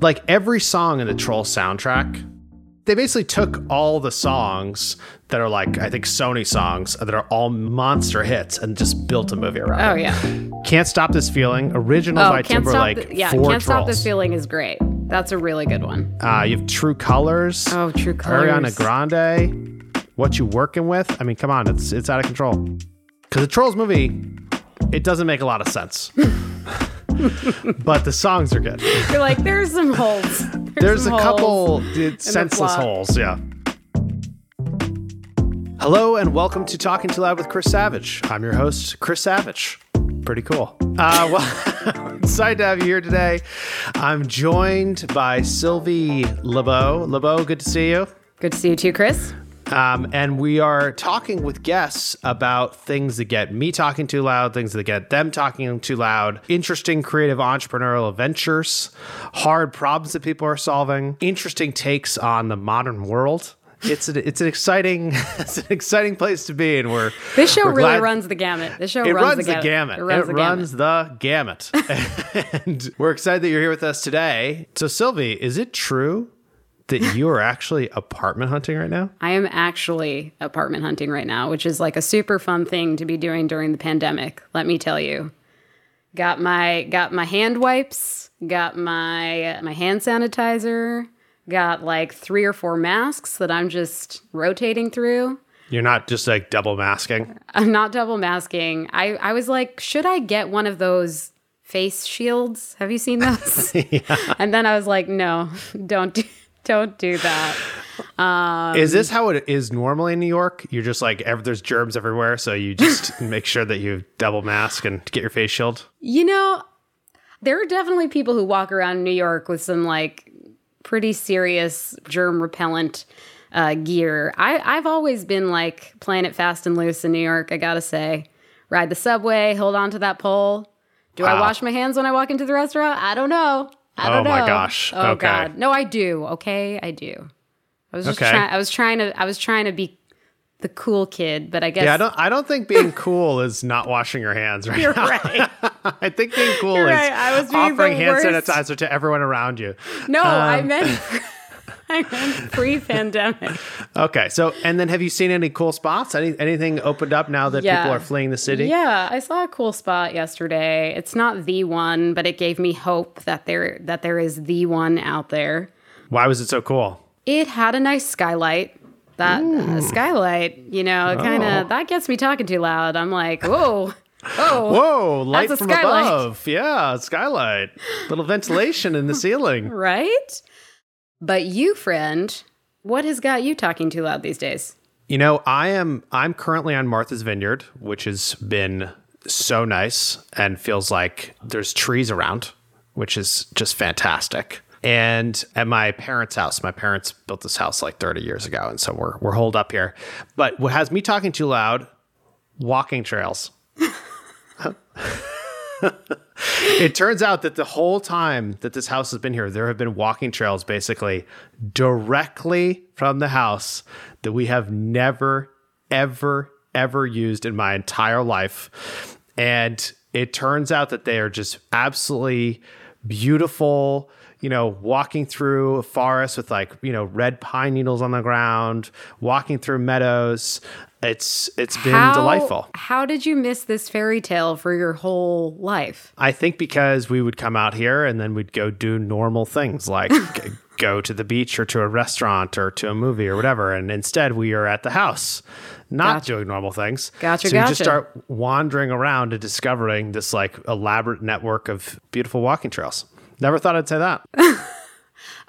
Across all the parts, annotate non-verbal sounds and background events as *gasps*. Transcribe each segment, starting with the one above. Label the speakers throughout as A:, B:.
A: like every song in the Troll soundtrack, they basically took all the songs that are like I think Sony songs that are all monster hits and just built a movie around. It.
B: Oh
A: it.
B: yeah.
A: Can't stop this feeling. Original
B: Oh,
A: by
B: can't
A: Timberlake.
B: stop. The, yeah,
A: for
B: can't stop this feeling is great. That's a really good one.
A: Uh, you have True Colors.
B: Oh, True Colors.
A: Ariana Grande. What you working with? I mean, come on, it's it's out of control. Because the Trolls movie, it doesn't make a lot of sense. *laughs* *laughs* but the songs are good.
B: You're like, there's some holes. *laughs* There's,
A: There's a
B: some
A: couple
B: holes.
A: uh, senseless holes, yeah. Hello and welcome to Talking Too Loud with Chris Savage. I'm your host, Chris Savage. Pretty cool. Uh, *laughs* well, excited to have you here today. I'm joined by Sylvie LeBeau. LeBeau, good to see you.
B: Good to see you too, Chris.
A: Um, and we are talking with guests about things that get me talking too loud, things that get them talking too loud, interesting creative entrepreneurial ventures, hard problems that people are solving, interesting takes on the modern world. It's an, it's an exciting *laughs* it's an exciting place to be, and we're
B: This show
A: we're
B: really
A: glad-
B: runs the gamut. This show
A: it
B: runs,
A: runs,
B: the,
A: the gamut.
B: It runs,
A: it
B: the,
A: runs
B: gamut.
A: the gamut. *laughs* and we're excited that you're here with us today. So, Sylvie, is it true that you are actually apartment hunting right now?
B: I am actually apartment hunting right now, which is like a super fun thing to be doing during the pandemic. Let me tell you. Got my got my hand wipes, got my my hand sanitizer, got like three or four masks that I'm just rotating through.
A: You're not just like double masking.
B: I'm not double masking. I, I was like, should I get one of those face shields? Have you seen those? *laughs* And then I was like, no, don't do, don't do that. Um,
A: is this how it is normally in New York? You're just like ev- there's germs everywhere, so you just *laughs* make sure that you double mask and get your face shield.
B: You know, there are definitely people who walk around New York with some like pretty serious germ repellent uh, gear. I, I've always been like playing it fast and loose in New York, I gotta say. Ride the subway, hold on to that pole. Do I wash my hands when I walk into the restaurant? I don't know. I
A: Oh
B: don't know.
A: my gosh.
B: Oh
A: Okay.
B: god. No, I do. Okay, I do. I was just
A: Okay.
B: trying I was trying to I was trying to be the cool kid, but I guess
A: Yeah, I don't. I don't think being cool is not washing your hands right
B: you're
A: now.
B: right. *laughs*
A: I think being cool
B: You're
A: is
B: right. I was
A: offering hand
B: worst.
A: sanitizer to everyone around you.
B: No, I
A: Um,
B: meant *laughs* I meant *laughs* pre-pandemic.
A: Okay, so and then have you seen any cool spots? Any anything opened up now that
B: Yeah.
A: people are fleeing the city?
B: Yeah, I saw a cool spot yesterday. It's not the one, but it gave me hope that there that there is the one out there.
A: Why was it so cool?
B: It had a nice skylight. That uh, skylight, you know, kind
A: Oh.
B: of that gets me talking too loud. I'm like, whoa, oh,
A: Whoa, light from
B: skylight.
A: above. Yeah, skylight. Little ventilation in the ceiling. *laughs*
B: right? But you, friend, what has got you talking too loud these days?
A: You know, I am I'm currently on Martha's Vineyard, which has been so nice and feels like there's trees around, which is just fantastic. And at my parents' house, my parents built this house like 30 years ago, and so we're we're holed up here. But what has me talking too loud? Walking trails. *laughs* *laughs* it turns out that the whole time that this house has been here, there have been walking trails basically directly from the house that we have never, ever, ever used in my entire life. And it turns out that they are just absolutely beautiful, you know, walking through a forest with like, you know, red pine needles on the ground, walking through meadows. It's it's been delightful.
B: How did you miss this fairy tale for your whole life?
A: I think because we would come out here and then we'd go do normal things like *laughs* go to the beach or to a restaurant or to a movie or whatever. And instead, we are at the house, not
B: Gotcha.
A: doing normal things.
B: Gotcha,
A: So you just start wandering around and discovering this like elaborate network of beautiful walking trails. Never thought I'd say that. *laughs*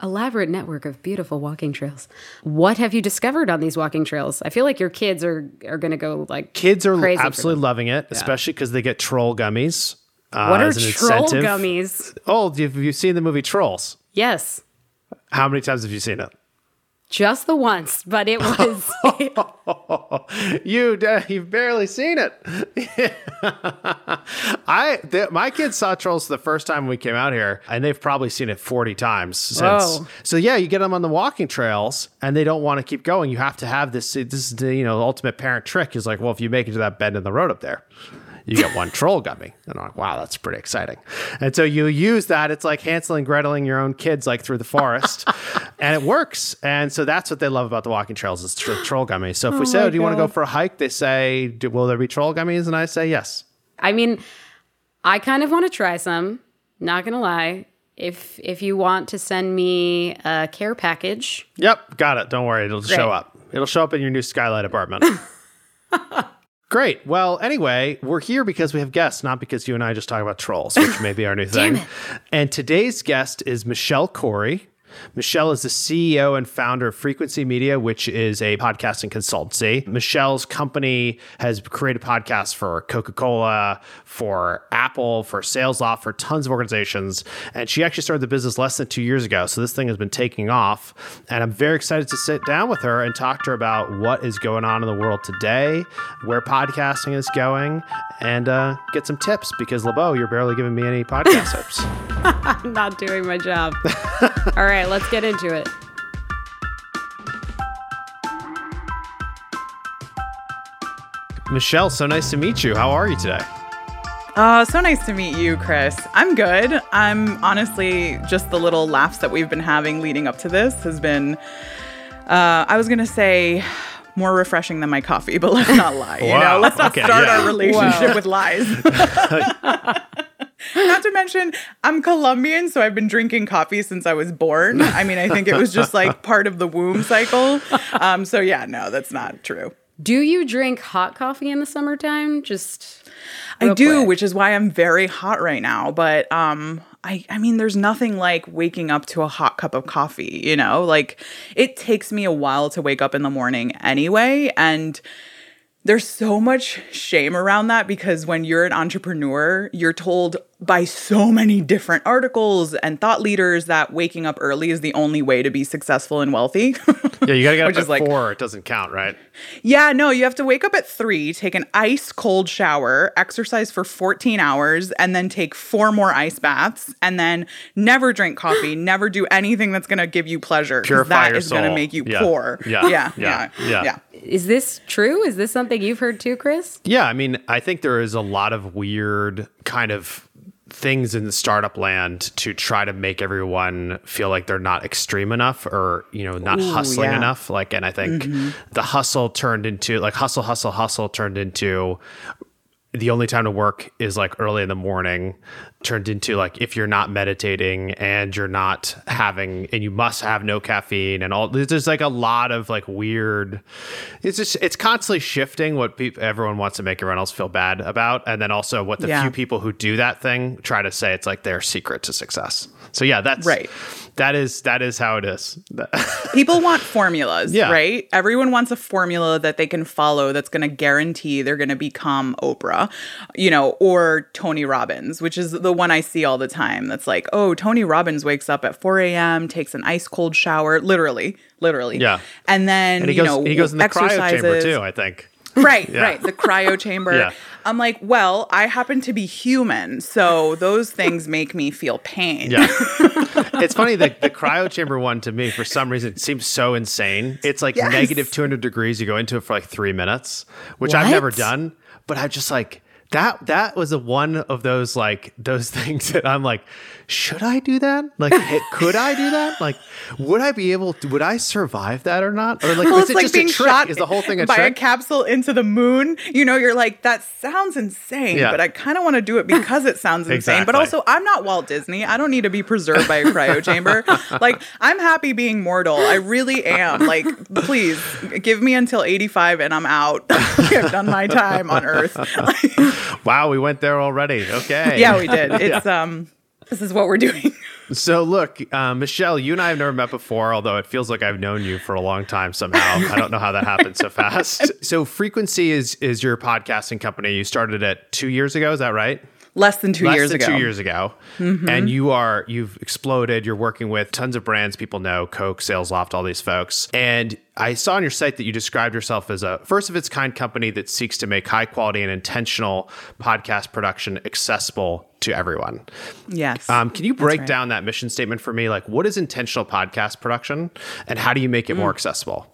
B: elaborate network of beautiful walking trails. What have you discovered on these walking trails? I feel like your kids are are going to go like
A: Kids are absolutely loving it, especially because they get troll gummies. Uh,
B: What are troll
A: incentive.
B: gummies?
A: Oh, have you seen the movie Trolls?
B: Yes,
A: How many times have you seen it?
B: Just the once, but it was *laughs*
A: You uh, you've barely seen it. *laughs* I th- my kids saw Trolls the first time we came out here, and they've probably seen it forty times since.
B: Whoa.
A: So yeah, you get them on the walking trails, and they don't want to keep going. You have to have this. This is the you know the ultimate parent trick is like, well, if you make it to that bend in the road up there, you get one troll gummy. And I'm like, wow, that's pretty exciting. And so you use that. It's like Hansel and Greteling your own kids like through the forest, *laughs* and it works. And so that's what they love about the walking trails is tr- troll gummies. So if oh we say, oh, do you want to go for a hike? They say, will there be troll gummies? And I say yes.
B: I mean, I kind of want to try some. Not gonna lie. If if you want to send me a care package.
A: Yep, got it. Don't worry, it'll Great. show up. It'll show up in your new skylight apartment. *laughs* Great. Well, anyway, we're here because we have guests, not because you and I just talk about trolls, which may be our new *laughs* thing. And today's guest is Michelle Khouri. Michelle is the CEO and founder of Frequency Media, which is a podcasting consultancy. Michelle's company has created podcasts for Coca Cola, for Apple, for SalesLoft, for tons of organizations. And she actually started the business less than two years ago. So this thing has been taking off. And I'm very excited to sit down with her and talk to her about what is going on in the world today, where podcasting is going, and uh, get some tips because LeBeau, you're barely giving me any podcast *laughs* tips.
B: I'm not doing my job. *laughs* All right right, let's get into it.
A: Michelle, so nice to meet you. How are you today?
C: Uh, so nice to meet you, Chris. I'm good. I'm honestly just the little laughs that we've been having leading up to this has been, uh, I was going to say, more refreshing than my coffee, but let's not lie. You wow. know, let's not okay, start yeah. our relationship wow. with lies. *laughs* *laughs* *laughs* Not to mention, I'm Colombian, so I've been drinking coffee since I was born. I mean, I think it was just like part of the womb cycle. Um, so yeah, no, that's not true.
B: Do you drink hot coffee in the summertime? Just
C: I do, quick. which is why I'm very hot right now. But um, I I mean, there's nothing like waking up to a hot cup of coffee. You know, like it takes me a while to wake up in the morning anyway, and there's so much shame around that because when you're an entrepreneur, you're told by so many different articles and thought leaders that waking up early is the only way to be successful and wealthy. *laughs*
A: yeah, you gotta get *laughs* up at like, four. It doesn't count, right?
C: Yeah, no, you have to wake up at three, take an ice cold shower, exercise for 14 hours, and then take four more ice baths, and then never drink coffee, *gasps* never do anything that's gonna give you pleasure.
A: Purify
C: that
A: your
C: is
A: soul.
C: gonna make you
A: yeah.
C: poor.
A: Yeah.
C: Yeah.
A: Yeah. yeah. yeah.
C: yeah.
B: Is this true? Is this something you've heard too, Chris?
A: Yeah, I mean, I think there is a lot of weird kind of things in the startup land to try to make everyone feel like they're not extreme enough or you know not Ooh, hustling yeah. enough like and i think mm-hmm. the hustle turned into like hustle hustle hustle turned into the only time to work is like early in the morning turned into like if you're not meditating and you're not having and you must have no caffeine and all there's like a lot of like weird it's just it's constantly shifting what people everyone wants to make everyone else feel bad about and then also what the yeah. few people who do that thing try to say it's like their secret to success so yeah that's
C: right
A: that is that is how it is. *laughs*
C: People want formulas, yeah. right? Everyone wants a formula that they can follow that's going to guarantee they're going to become Oprah, you know, or Tony Robbins, which is the one I see all the time. That's like, oh, Tony Robbins wakes up at 4 a.m., takes an ice cold shower, literally, literally,
A: yeah,
C: and then
A: and he
C: you
A: goes,
C: know
A: he goes in the cryo chamber too. I think.
C: Right, *laughs* yeah. right. The cryo chamber. *laughs*
A: yeah.
C: I'm like, well, I happen to be human, so those things make me feel pain.
A: Yeah. *laughs* it's funny that the cryo chamber one to me, for some reason, seems so insane. It's like yes. negative 200 degrees. You go into it for like three minutes, which what? I've never done, but I just like that. That was a one of those like those *laughs* things that I'm like, should I do that? Like, *laughs* could I do that? Like, would I be able to, would I survive that or not? Or like, well, is it like just being a trick? Shot is the whole thing a
C: by
A: trick?
C: a capsule into the moon? You know, you're like, that sounds insane, yeah. but I kind of want to do it *laughs* because it sounds insane. But also, I'm not Walt Disney. I don't need to be preserved by a cryo chamber. *laughs* like, I'm happy being mortal. I really am. Like, please give me until 85 and I'm out. I've done my time on Earth.
A: wow, we went there already. Okay.
C: Yeah, we did. It's, yeah. um, this is what we're doing. *laughs*
A: so, look, uh, Michelle, you and I have never met before, although it feels like I've known you for a long time somehow. I don't know how that happened so fast. *laughs* So, Frequency is is your podcasting company. You started it two years ago. Is that right?
C: Less than two
A: less
C: years
A: than
C: ago.
A: Two years ago, mm-hmm. and you are you've exploded. You're working with tons of brands people know, Coke, SalesLoft, all these folks. And I saw on your site that you described yourself as a first of its kind company that seeks to make high quality and intentional podcast production accessible to everyone.
C: Yes.
A: Um, can you break right. down that mission statement for me? Like, what is intentional podcast production, and how do you make it mm. more accessible?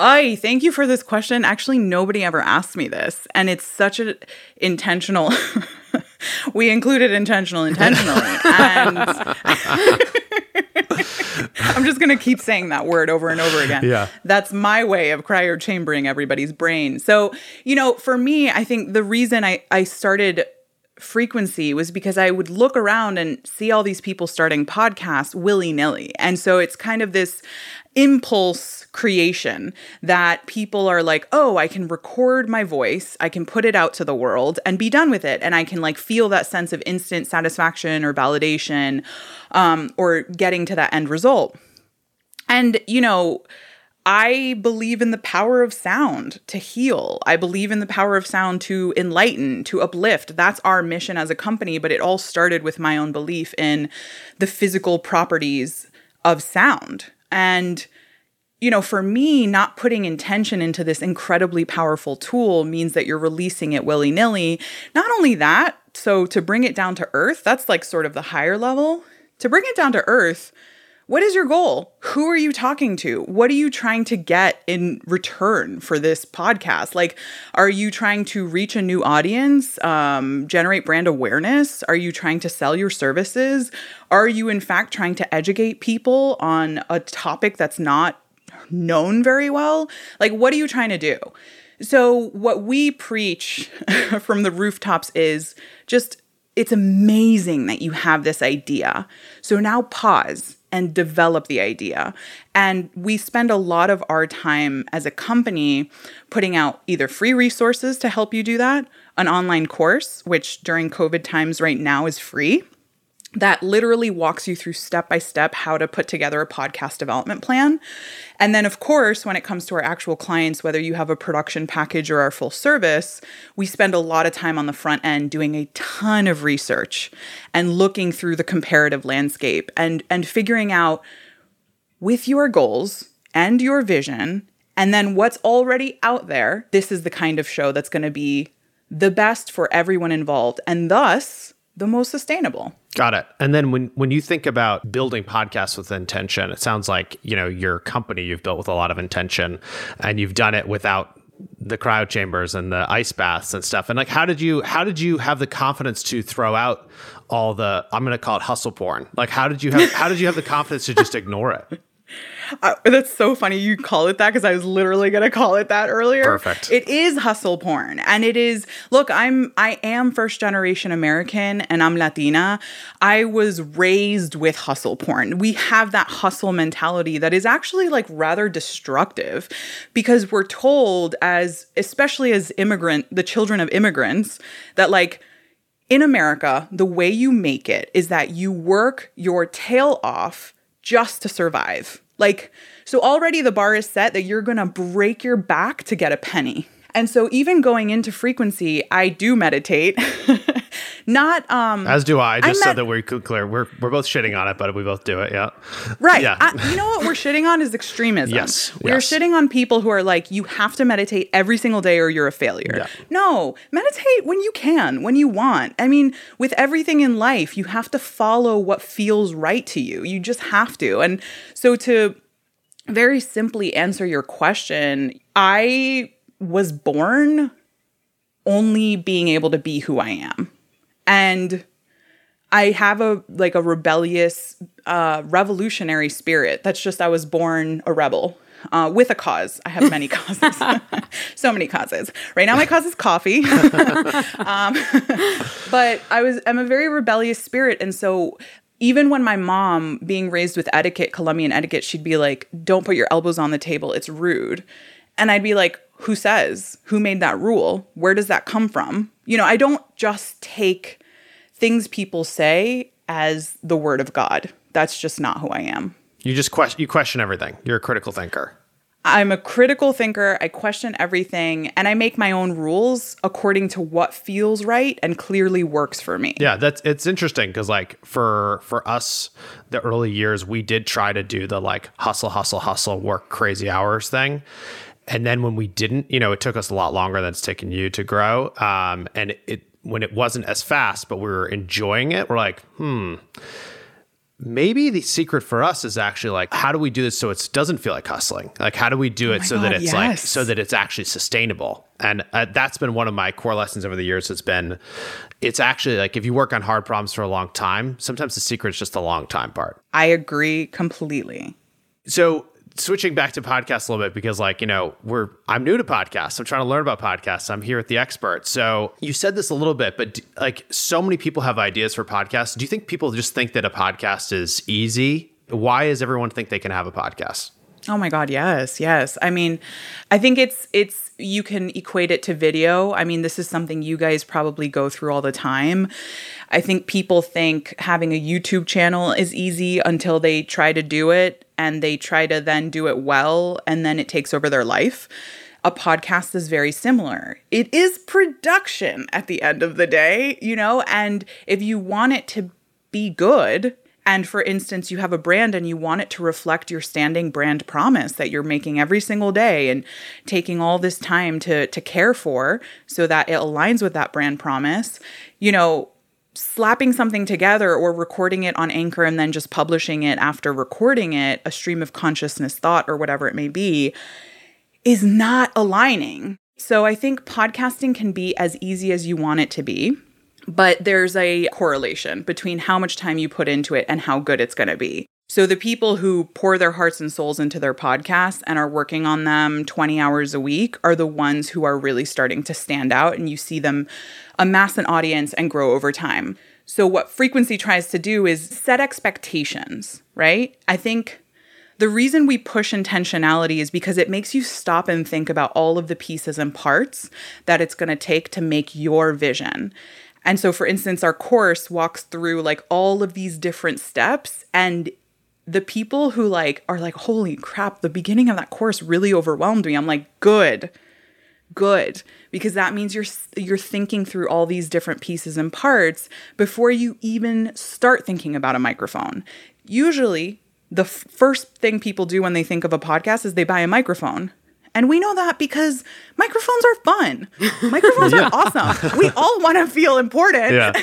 C: I thank you for this question. Actually, nobody ever asked me this, and it's such an intentional. *laughs* *laughs* we included intentional intentionally, and *laughs* I'm just gonna keep saying that word over and over again.
A: Yeah.
C: that's my way of cryo chambering everybody's brain. So you know, for me, I think the reason I I started frequency was because I would look around and see all these people starting podcasts willy nilly. And so it's kind of this impulse creation that people are like, oh, I can record my voice, I can put it out to the world and be done with it. And I can like feel that sense of instant satisfaction or validation um, or getting to that end result. And, you know, I believe in the power of sound to heal. I believe in the power of sound to enlighten, to uplift. That's our mission as a company, but it all started with my own belief in the physical properties of sound. And you know, for me, not putting intention into this incredibly powerful tool means that you're releasing it willy nilly. Not only that, so to bring it down to earth, that's like sort of the higher level. To bring it down to earth, what is your goal? Who are you talking to? What are you trying to get in return for this podcast? Like, are you trying to reach a new audience, um, generate brand awareness? Are you trying to sell your services? Are you, in fact, trying to educate people on a topic that's not known very well? Like, what are you trying to do? So, what we preach *laughs* from the rooftops is just it's amazing that you have this idea. So now pause and develop the idea. And we spend a lot of our time as a company putting out either free resources to help you do that, an online course, which during COVID times right now is free that literally walks you through step by step how to put together a podcast development plan. And then, of course, when it comes to our actual clients, whether you have a production package or our full service, we spend a lot of time on the front end doing a ton of research and looking through the comparative landscape and, and figuring out with your goals and your vision, and then what's already out there, this is the kind of show that's going to be the best for everyone involved and thus the most sustainable.
A: Got it. And then when when you think about building podcasts with intention, it sounds like, you know, your company you've built with a lot of intention and you've done it without the cryo chambers and the ice baths and stuff. And like how did you how did you have the confidence to throw out all the I'm going to call it hustle porn? Like how did you have how did you have the confidence to just ignore it?
C: Uh, that's so funny you call it that because I was literally going to call it that earlier.
A: Perfect.
C: It is hustle porn and it is look, I'm I am first generation American and I'm Latina. I was raised with hustle porn. We have that hustle mentality that is actually like rather destructive because we're told as especially as immigrant the children of immigrants that like in America, the way you make it is that you work your tail off just to survive. Like, so already the bar is set that you're gonna break your back to get a penny. And so even going into frequency, I do meditate. *laughs* Not um
A: As do I. Just so that we're clear, we're we're both shitting on it, but we both do it. Yeah.
C: Right.
A: Yeah.
C: I- you know what we're shitting on is extremism.
A: Yes,
C: We're
A: yes.
C: shitting on people who are like, you have to meditate every single day or you're a failure.
A: Yeah.
C: No, meditate when you can, when you want. I mean, with everything in life, you have to follow what feels right to you. You just have to. And so to very simply answer your question, I was born only being able to be who I am. And I have a like a rebellious uh revolutionary spirit. That's just I was born a rebel. Uh, with a cause. I have many *laughs* causes. *laughs* so many causes. Right now my cause is coffee. *laughs* um, but I was I'm a very rebellious spirit and so even when my mom being raised with etiquette, Colombian etiquette, she'd be like, "Don't put your elbows on the table. It's rude." And I'd be like, "Who says? Who made that rule? Where does that come from?" You know, I don't just take things people say as the word of God. That's just not who I am.
A: You just question you question everything. You're a critical thinker.
C: I'm a critical thinker. I question everything and I make my own rules according to what feels right and clearly works for me.
A: Yeah, that's it's interesting because like for for us, the early years we did try to do the like hustle, hustle, hustle, work crazy hours thing. And then when we didn't, you know, it took us a lot longer than it's taken you to grow. Um, and it when it wasn't as fast, but we were enjoying it, we're like, hmm, maybe the secret for us is actually like how do we do this so it doesn't feel like hustling like how do we do it so that
C: Oh God,
A: it's like so that it's actually sustainable and uh, that's been one of my core lessons over the years has been it's actually like if you work on hard problems for a long time sometimes the secret is just the long time part
C: I agree completely.
A: so switching back to podcasts a little bit because like you know we're i'm new to podcasts. I'm trying to learn about podcasts. I'm here at the expert so you said this a little bit but d- like so many people have ideas for podcasts. Do you think people just think that a podcast is easy? Why does everyone think they can have a podcast
C: Oh my god, yes, yes. I mean, I think it's it's you can equate it to video. I mean, this is something you guys probably go through all the time. I think people think having a YouTube channel is easy until they try to do it and they try to then do it well and then it takes over their life. A podcast is very similar. It is production at the end of the day, you know, and if you want it to be good, and for instance, you have a brand and you want it to reflect your standing brand promise that you're making every single day and taking all this time to to care for so that it aligns with that brand promise, you know, slapping something together or recording it on Anchor and then just publishing it after recording it, a stream of consciousness thought or whatever it may be, is not aligning. So I think podcasting can be as easy as you want it to be but there's a correlation between how much time you put into it and how good it's going to be. So the people who pour their hearts and souls into their podcasts and are working on them 20 hours a week are the ones who are really starting to stand out and you see them amass an audience and grow over time. So what frequency tries to do is set expectations, right? I think the reason we push intentionality is because it makes you stop and think about all of the pieces and parts that it's going to take to make your vision. And so, for instance, our course walks through like all of these different steps and the people who like are like holy crap the beginning of that course really overwhelmed me. I'm like good. Good. Because that means you're you're thinking through all these different pieces and parts before you even start thinking about a microphone. Usually the f- first thing people do when they think of a podcast is they buy a microphone and we know that because microphones are fun. *laughs* Microphones are awesome. We *laughs* all want to feel important.
A: Yeah. *laughs*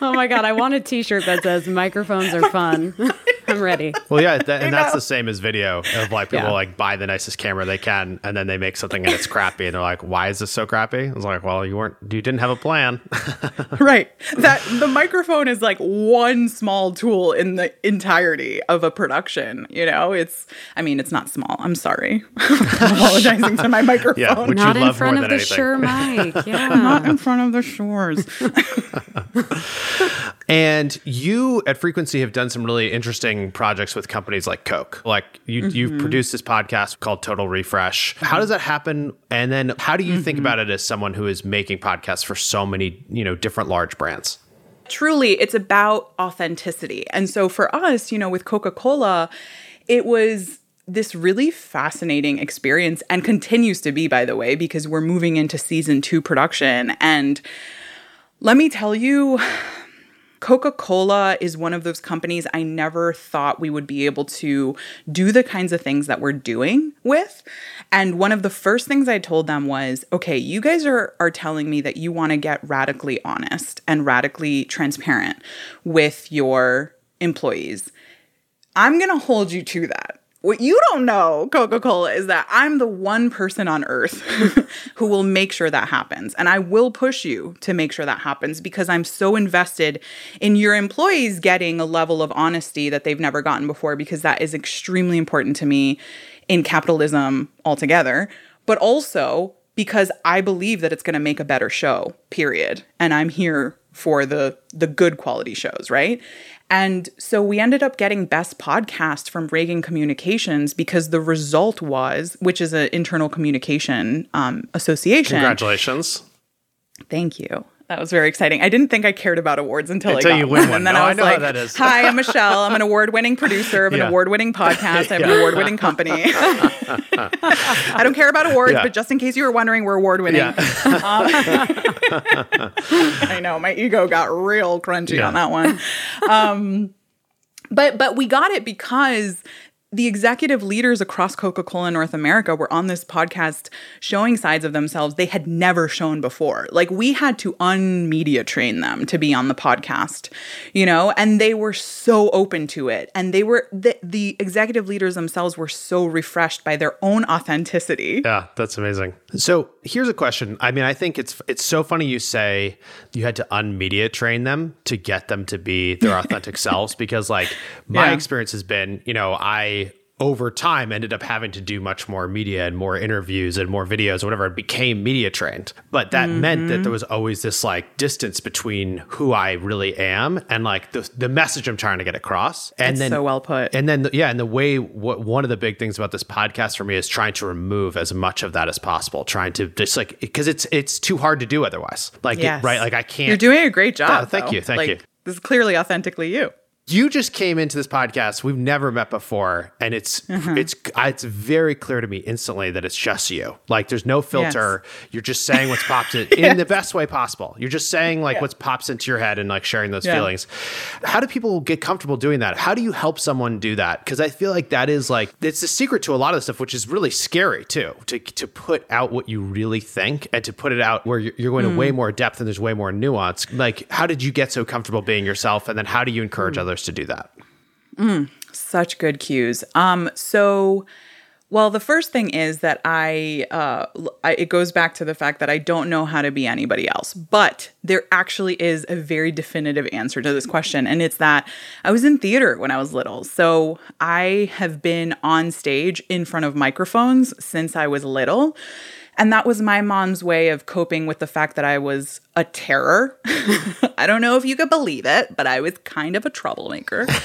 B: Oh my god, I want a T-shirt that says "Microphones are fun." I'm ready.
A: well yeah that, and that's the same as video of like people
B: Yeah.
A: like buy the nicest camera they can and then they make something and it's crappy and they're like why is this so crappy i was like well you weren't you didn't have a plan *laughs*
C: right that the microphone is like one small tool in the entirety of a production you know it's i mean it's not small i'm sorry *laughs* I'm apologizing to my microphone
A: Yeah, which
B: Not
A: you
B: in front
A: more
B: of
A: than
B: the
A: anything.
B: sure *laughs* mic. Yeah.
C: not in front of the shores
A: And you at Frequency have done some really interesting projects with companies like Coke. Like you, you've mm-hmm. produced this podcast called Total Refresh. How does mm-hmm. that happen? And then how do you think mm-hmm. about it as someone who is making podcasts for so many, you know, different large brands?
C: truly it's about authenticity and so for us you know with coca-cola it was this really fascinating experience and continues to be by the way because we're moving into season 2 production and let me tell you Coca Cola is one of those companies I never thought we would be able to do the kinds of things that we're doing with. And one of the first things I told them was okay, you guys are, are telling me that you want to get radically honest and radically transparent with your employees. I'm going to hold you to that. What you don't know, Coca Cola, is that I'm the one person on earth *laughs* who will make sure that happens. And I will push you to make sure that happens because I'm so invested in your employees getting a level of honesty that they've never gotten before, because that is extremely important to me in capitalism altogether. But also because I believe that it's going to make a better show, period. And I'm here for the the good quality shows, right? And so we ended up getting best podcast from Ragan Communications because the result was, which is an internal communication um, association.
A: Congratulations.
C: Thank you. That was very exciting. I didn't think I cared about awards until,
A: Until
C: I got
A: you win one.
C: And then
A: No,
C: I
A: I
C: was
A: know
C: like. "Hi, I'm Michelle. I'm an award-winning producer of an
A: Yeah.
C: award-winning podcast. I have an *laughs* award-winning company. *laughs* I don't care about awards,
A: Yeah.
C: but just in case you were wondering, we're award-winning.
A: Yeah. *laughs*
C: I know my ego got real crunchy
A: Yeah.
C: on that one. Um, but but we got it because the executive leaders across Coca Cola North America were on this podcast showing sides of themselves they had never shown before. Like, we had to unmedia train them to be on the podcast, you know, and they were so open to it. And they were, the, the executive leaders themselves were so refreshed by their own authenticity.
A: Yeah, that's amazing. So here's a question. I mean, I think it's it's so funny you say you had to unmedia train them to get them to be their authentic *laughs* selves because like my
C: Yeah.
A: experience has been, you know, I over time ended up having to do much more media and more interviews and more videos or whatever and became media trained but that meant that there was always this like distance between who i really am and like the, the message i'm trying to get across and
C: It's
A: then
C: so well put.
A: and then, yeah, and the way what one of the big things about this podcast for me is trying to remove as much of that as possible. Trying to just like because it's it's too hard to do otherwise. Like it- right, like I can't.
C: You're doing a great job.
A: Yeah, thank
C: though.
A: you, thank
C: Like,
A: you.
C: This is clearly authentically you.
A: You just came into this podcast. We've never met before, and it's
C: Mm-hmm.
A: it's it's very clear to me instantly that it's just you. Like there's no filter. You're just saying what's popped in, *laughs* in the best way possible. You're just saying like what's pops into your head and like sharing those
C: Yeah.
A: feelings. How do people get comfortable doing that? How do you help someone do that? Because I feel like that is like it's the secret to a lot of the stuff, which is really scary too. To to put out what you really think and to put it out where you're, you're going to way
C: Mm.
A: more depth and there's way more nuance. Like, how did you get so comfortable being yourself, and then how do you encourage
C: Mm.
A: others to do that?
C: Such good cues. Um, so well, the first thing is that I, uh, I, it goes back to the fact that I don't know how to be anybody else. But there actually is a very definitive answer to this question, and it's that I was in theater when I was little. So I have been on stage in front of microphones since I was little. And that was my mom's way of coping with the fact that I was a terror. *laughs* I don't know if you could believe it, but I was kind of a troublemaker. *laughs*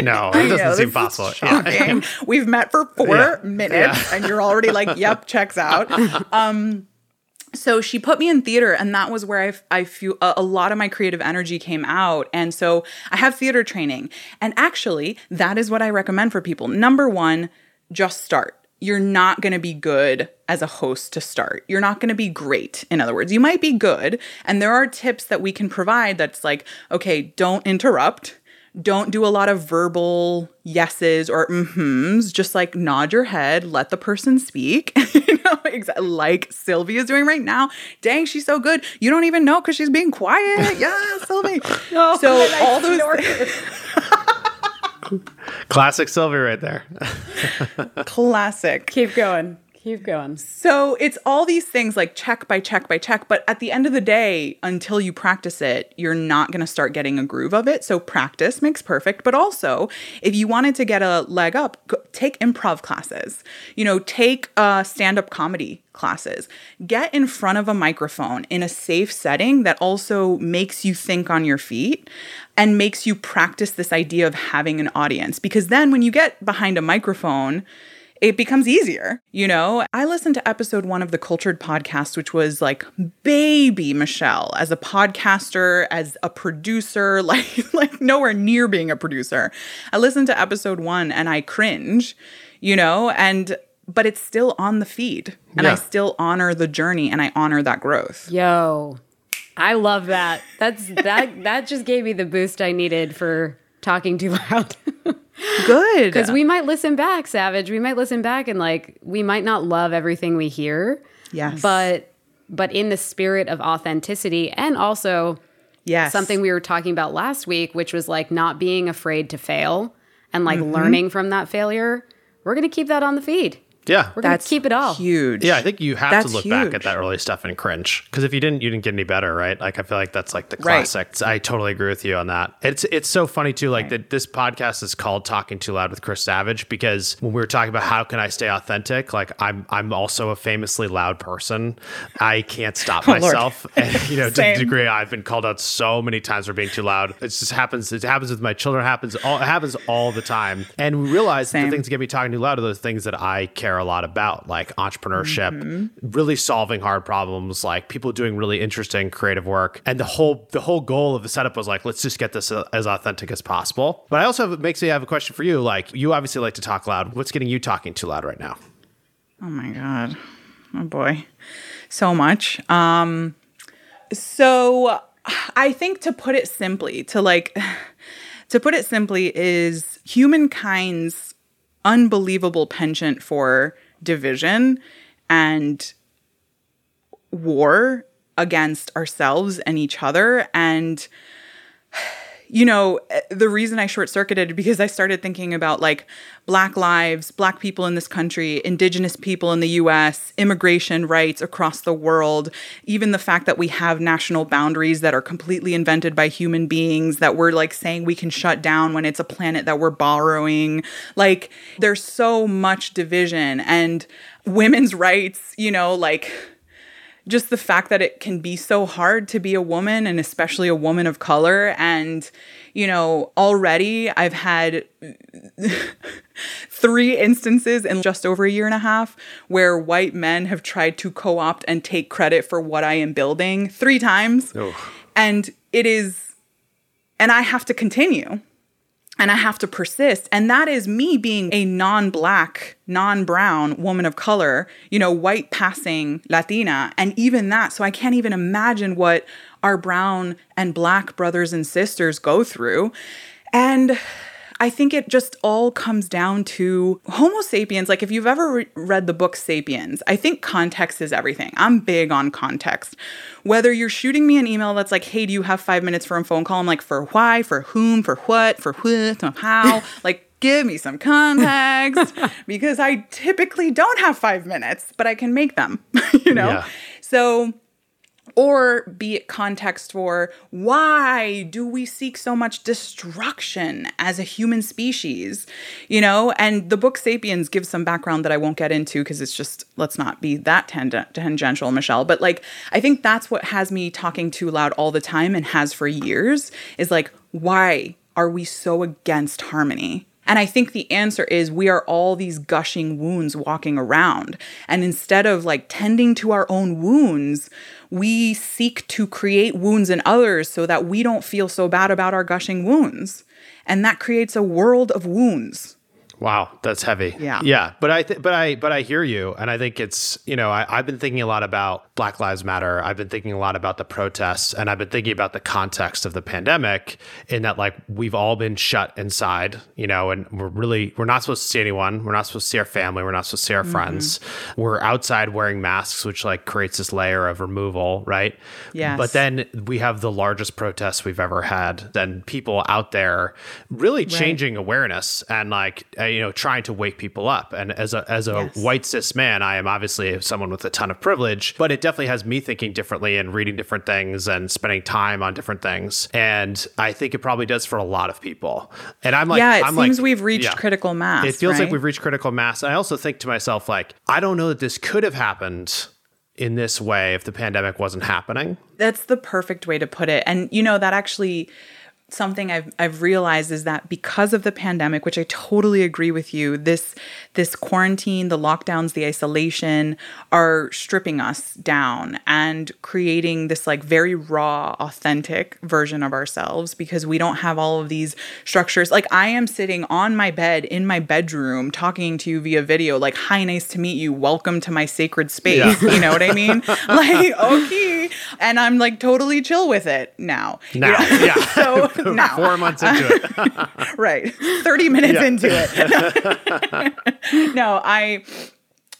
A: No, *laughs* it doesn't
C: this
A: seem possible. Yeah.
C: We've met for four
A: Yeah.
C: minutes and you're already like, yep, checks out. Um, so she put me in theater and that was where I, I feel a, a lot of my creative energy came out. And so I have theater training. And actually, that is what I recommend for people. Number one, just start. You're not going to be good as a host to start. You're not going to be great. In other words, you might be good. And there are tips that we can provide that's like, okay, don't interrupt don't do a lot of verbal yeses or mm-hms. Just like nod your head, let the person speak. *laughs* you know, exa- like Sylvie is doing right now. Dang, she's so good. You don't even know because she's being quiet. *laughs* Yeah, Sylvie. so *laughs* all those
A: Classic Sylvie right there.
C: classic.
B: Keep going. Keep going.
C: So it's all these things like check by check by check. But at the end of the day, until you practice it, you're not going to start getting a groove of it. So practice makes perfect. But also, if you wanted to get a leg up, go, take improv classes. You know, take uh, stand up comedy classes. Get in front of a microphone in a safe setting that also makes you think on your feet and makes you practice this idea of having an audience. Because then when you get behind a microphone, it becomes easier. You know, I listened to episode one of the Cultured podcast, which was like baby Michelle as a podcaster, as a producer, *laughs* like like nowhere near being a producer. I listened to episode one and I cringe, you know, and but it's still on the feed, and I still honor the journey and I honor that growth.
B: Yo, I love that. That's that. that just gave me the boost I needed for talking too *laughs* loud.
C: Good,
B: Because we might listen back, Savage. We might listen back and like we might not love everything we hear.
C: Yes.
B: But but in the spirit of authenticity and also
C: yes,
B: something we were talking about last week, which was like not being afraid to fail and like
C: Mm-hmm.
B: learning from that failure. We're gonna keep that on the feed.
A: Yeah.
B: We're gonna
C: that's
B: keep it all.
C: huge.
A: Yeah, I think you have
C: That's
A: to look back at that early stuff and cringe because if you didn't, you didn't get any better, right? Like I feel like that's like the
C: Right.
A: classic. I totally agree with you on that. It's it's so funny too. Like that this podcast is called "Talking Too Loud" with Chris Savage because when we were talking about how can I stay authentic, like I'm I'm also a famously loud person. I can't stop *laughs*
C: Oh,
A: myself, and you know to the degree I've been called out so many times for being too loud. It just happens. It happens with my children. It happens all it happens all the time. And we realize that the things that get me talking too loud are those things that I care a lot about, like entrepreneurship,
C: Mm-hmm.
A: really solving hard problems, like people doing really interesting creative work. And the whole the whole goal of the setup was like, let's just get this uh, as authentic as possible. But I also have, it makes me have a question for you. Like, you obviously like to talk loud. What's getting you talking too loud right now?
C: Oh my god. Oh boy. So much. Um so I think to put it simply, to like *sighs* to put it simply, is humankind's unbelievable penchant for division and war against ourselves and each other. And you know, eh, the reason I short circuited because I started thinking about like black lives, black people in this country, indigenous people in the US, immigration rights across the world, even the fact that we have national boundaries that are completely invented by human beings that we're like saying we can shut down when it's a planet that we're borrowing. Like there's so much division and women's rights, you know, like just the fact that it can be so hard to be a woman and especially a woman of color. And you know already i've had *laughs* three instances in just over a year and a half where white men have tried to co-opt and take credit for what i am building three times.
A: Oh.
C: and it is and i have to continue and I have to persist. And that is me being a non black, non brown woman of color, you know, white passing Latina. And even that, so I can't even imagine what our brown and black brothers and sisters go through. And I think it just all comes down to Homo sapiens. Like, if you've ever re- read the book Sapiens, I think context is everything. I'm big on context. Whether you're shooting me an email that's like, hey, do you have five minutes for a phone call? I'm like, for why, for whom, for what, for what, how? *laughs* like, give me some context because I typically don't have five minutes, but I can make them, *laughs* you know?
A: Yeah.
C: So, or be it context for why do we seek so much destruction as a human species you know? And the book sapiens gives some background that i won't get into because it's just let's not be that tang- tangential michelle. But like i think that's what has me talking too loud all the time and has for years is like why are we so against harmony and I think the answer is we are all these gushing wounds walking around. And instead of like tending to our own wounds, we seek to create wounds in others so that we don't feel so bad about our gushing wounds. And that creates a world of wounds.
A: Wow, that's heavy.
C: Yeah.
A: yeah. But I, th- but I, but I hear you, and I think it's you know I, I've been thinking a lot about Black Lives Matter. I've been thinking a lot about the protests, and I've been thinking about the context of the pandemic. In that, like we've all been shut inside, you know, and we're really we're not supposed to see anyone. We're not supposed to see our family. We're not supposed to see our mm-hmm. friends. We're outside wearing masks, which like creates this layer of removal, right?
C: Yes.
A: But then we have the largest protests we've ever had, and people out there really changing awareness and like you know trying to wake people up. And as a as a
C: Yes.
A: white cis man, I am obviously someone with a ton of privilege, but it definitely has me thinking differently and reading different things and spending time on different things. And I think it probably does for a lot of people. And I'm like,
C: yeah, it
A: I'm
C: seems
A: like,
C: we've reached
A: yeah.
C: critical mass.
A: It feels like we've reached critical mass. I also think to myself, like, I don't know that this could have happened in this way if the pandemic wasn't happening.
C: That's the perfect way to put it. And you know, that actually something I've I've realized is that because of the pandemic, which I totally agree with you, this this quarantine, the lockdowns, the isolation are stripping us down and creating this like very raw, authentic version of ourselves because we don't have all of these structures. Like I am sitting on my bed in my bedroom talking to you via video, like, hi, nice to meet you. Welcome to my sacred space.
A: Yeah. *laughs*
C: You know what I mean? like, okay. And I'm like totally chill with it now. You
A: Now,
C: know?
A: yeah. *laughs*
C: So now. *laughs*
A: Four months into it.
C: right 30 minutes
A: Yeah.
C: into it *laughs* no i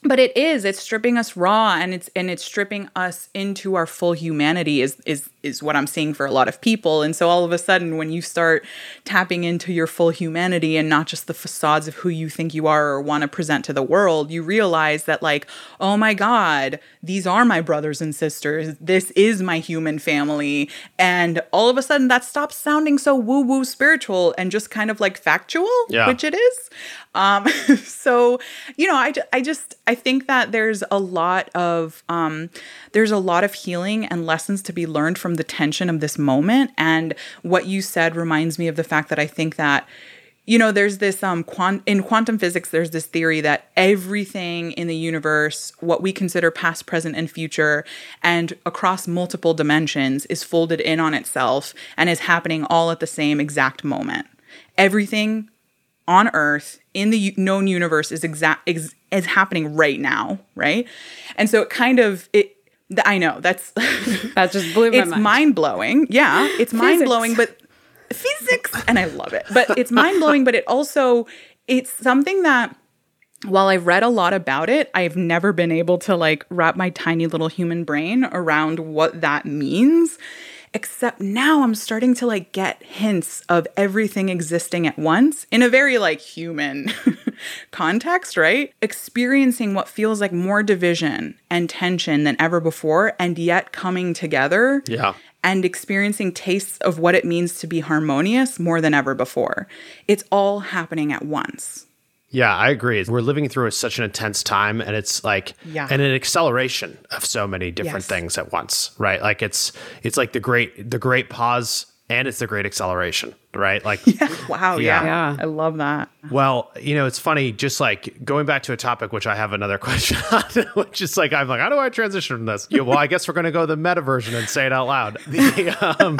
C: but it is it's stripping us raw and it's and it's stripping us into our full humanity is is is what i'm seeing for a lot of people. And so all of a sudden when you start tapping into your full humanity and not just the facades of who you think you are or want to present to the world you realize that like oh my god these are my brothers and sisters. This is my human family. And all of a sudden that stops sounding so woo woo spiritual and just kind of like factual
A: Yeah.
C: which it is. Um *laughs* so you know I, I just i think that there's a lot of um there's a lot of healing and lessons to be learned from the tension of this moment. And what you said reminds me of the fact that i think that you know there's this um quant- in quantum physics there's this theory that everything in the universe what we consider past present and future and across multiple dimensions is folded in on itself and is happening all at the same exact moment. Everything on earth in the known universe is exact ex- is happening right now right and so it kind of it th- i know that's *laughs*
B: That just blew my
C: it's
B: mind.
C: mind blowing yeah it's mind blowing but physics and I love it. But it's mind-blowing, but it also it's something that while I've read a lot about it, I've never been able to like wrap my tiny little human brain around what that means. Except now I'm starting to like get hints of everything existing at once in a very like human *laughs* context, right? Experiencing what feels like more division and tension than ever before, and yet coming together.
A: Yeah.
C: And experiencing tastes of what it means to be harmonious more than ever before. It's all happening at once.
A: Yeah, I agree. We're living through such an intense time and it's like
C: Yeah.
A: and an acceleration of so many different
C: Yes.
A: things at once, right? Like it's it's like the great the great pause and it's the great acceleration, right? Like *laughs*
C: Wow,
A: Yeah.
C: yeah.
B: Yeah.
C: I love that.
A: Well, you know, it's funny, just like going back to a topic which I have another *laughs* question on, which is like, I'm like, how do I transition from this? Yeah, well, I guess we're going to go the meta version and say it out loud. The, *laughs* um,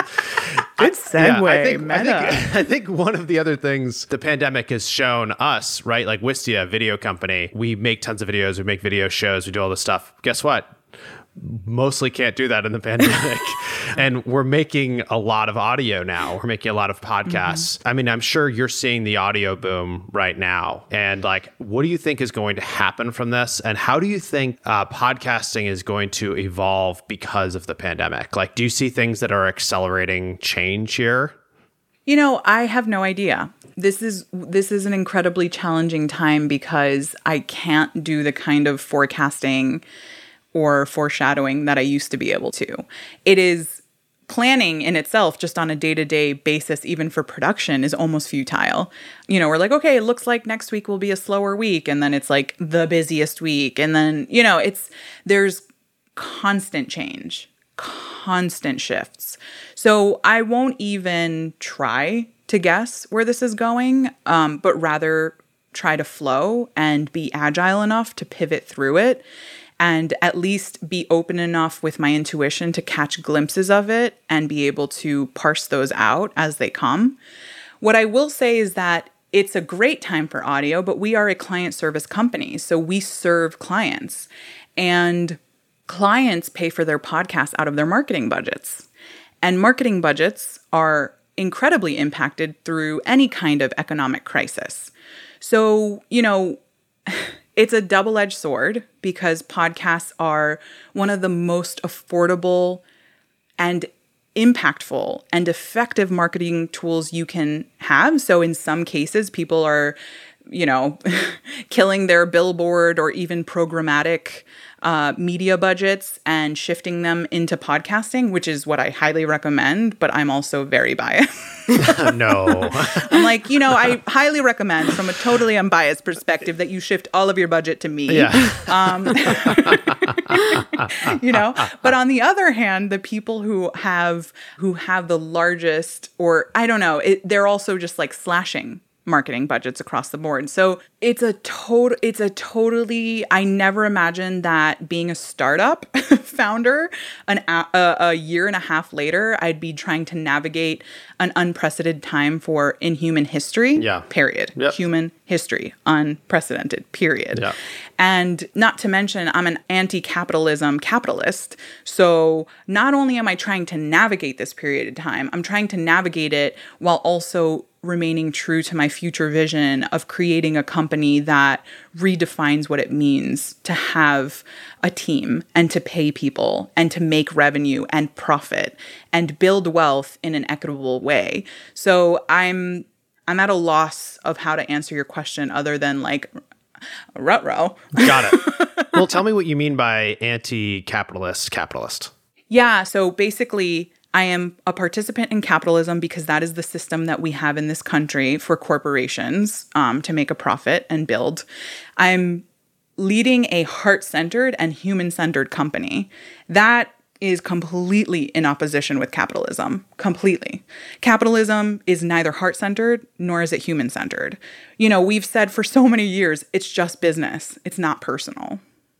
C: Good segue.
A: I, think, I,
C: meta.
A: think, I think one of the other things the pandemic has shown us, right? Like Wistia, video company, we make tons of videos, we make video shows, we do all this stuff. Guess what? Mostly can't do that in the *laughs* pandemic. and we're making a lot of audio now. We're making a lot of podcasts. I mean, I'm sure you're seeing the audio boom right now. And like, what do you think is going to happen from this? And how do you think uh, podcasting is going to evolve because of the pandemic? Like, do you see things that are accelerating change here?
C: You know, I have no idea. This is this is an incredibly challenging time because I can't do the kind of forecasting or foreshadowing that I used to be able to. It is planning in itself just on a day-to-day basis even for production is almost futile. You know, we're like, okay, it looks like next week will be a slower week and then it's like the busiest week and then, you know, it's there's constant change, constant shifts. So I won't even try to guess where this is going, um, but rather try to flow and be agile enough to pivot through it and at least be open enough with my intuition to catch glimpses of it and be able to parse those out as they come. What I will say is that it's a great time for audio, but we are a client service company. So we serve clients and clients pay for their podcasts out of their marketing budgets. And marketing budgets are incredibly impacted through any kind of economic crisis. So, you know, *laughs* it's a double edged sword because podcasts are one of the most affordable and impactful and effective marketing tools you can have. So, in some cases, people are, you know, *laughs* killing their billboard or even programmatic uh, media budgets and shifting them into podcasting, which is what I highly recommend. But I'm also very biased. *laughs* *laughs*
A: no.
C: I'm like, you know, I highly recommend from a totally unbiased perspective that you shift all of your budget to me.
A: yeah. *laughs*
C: you know but on the other hand the people who have who have the largest or i don't know it, they're also just like slashing marketing budgets across the board so it's a total it's a totally i never imagined that being a startup *laughs* founder an a, a, year and a half later i'd be trying to navigate an unprecedented time for in human history
A: Yeah.
C: period
A: Yep.
C: human history unprecedented period
A: Yeah.
C: and not to mention, I'm an anti capitalism capitalist. So not only am I trying to navigate this period of time, I'm trying to navigate it while also remaining true to my future vision of creating a company that redefines what it means to have a team and to pay people and to make revenue and profit and build wealth in an equitable way. So I'm I'm at a loss of how to answer your question other than like rut-row.
A: Got it. *laughs* well, tell me what you mean by anti capitalist capitalist.
C: Yeah, so basically, I am a participant in capitalism because that is the system that we have in this country for corporations um, to make a profit and build. I'm leading a heart centered and human centered company. That is completely in opposition with capitalism. Completely. Capitalism is neither heart centered nor is it human centered. You know, we've said for so many years it's just business, it's not personal.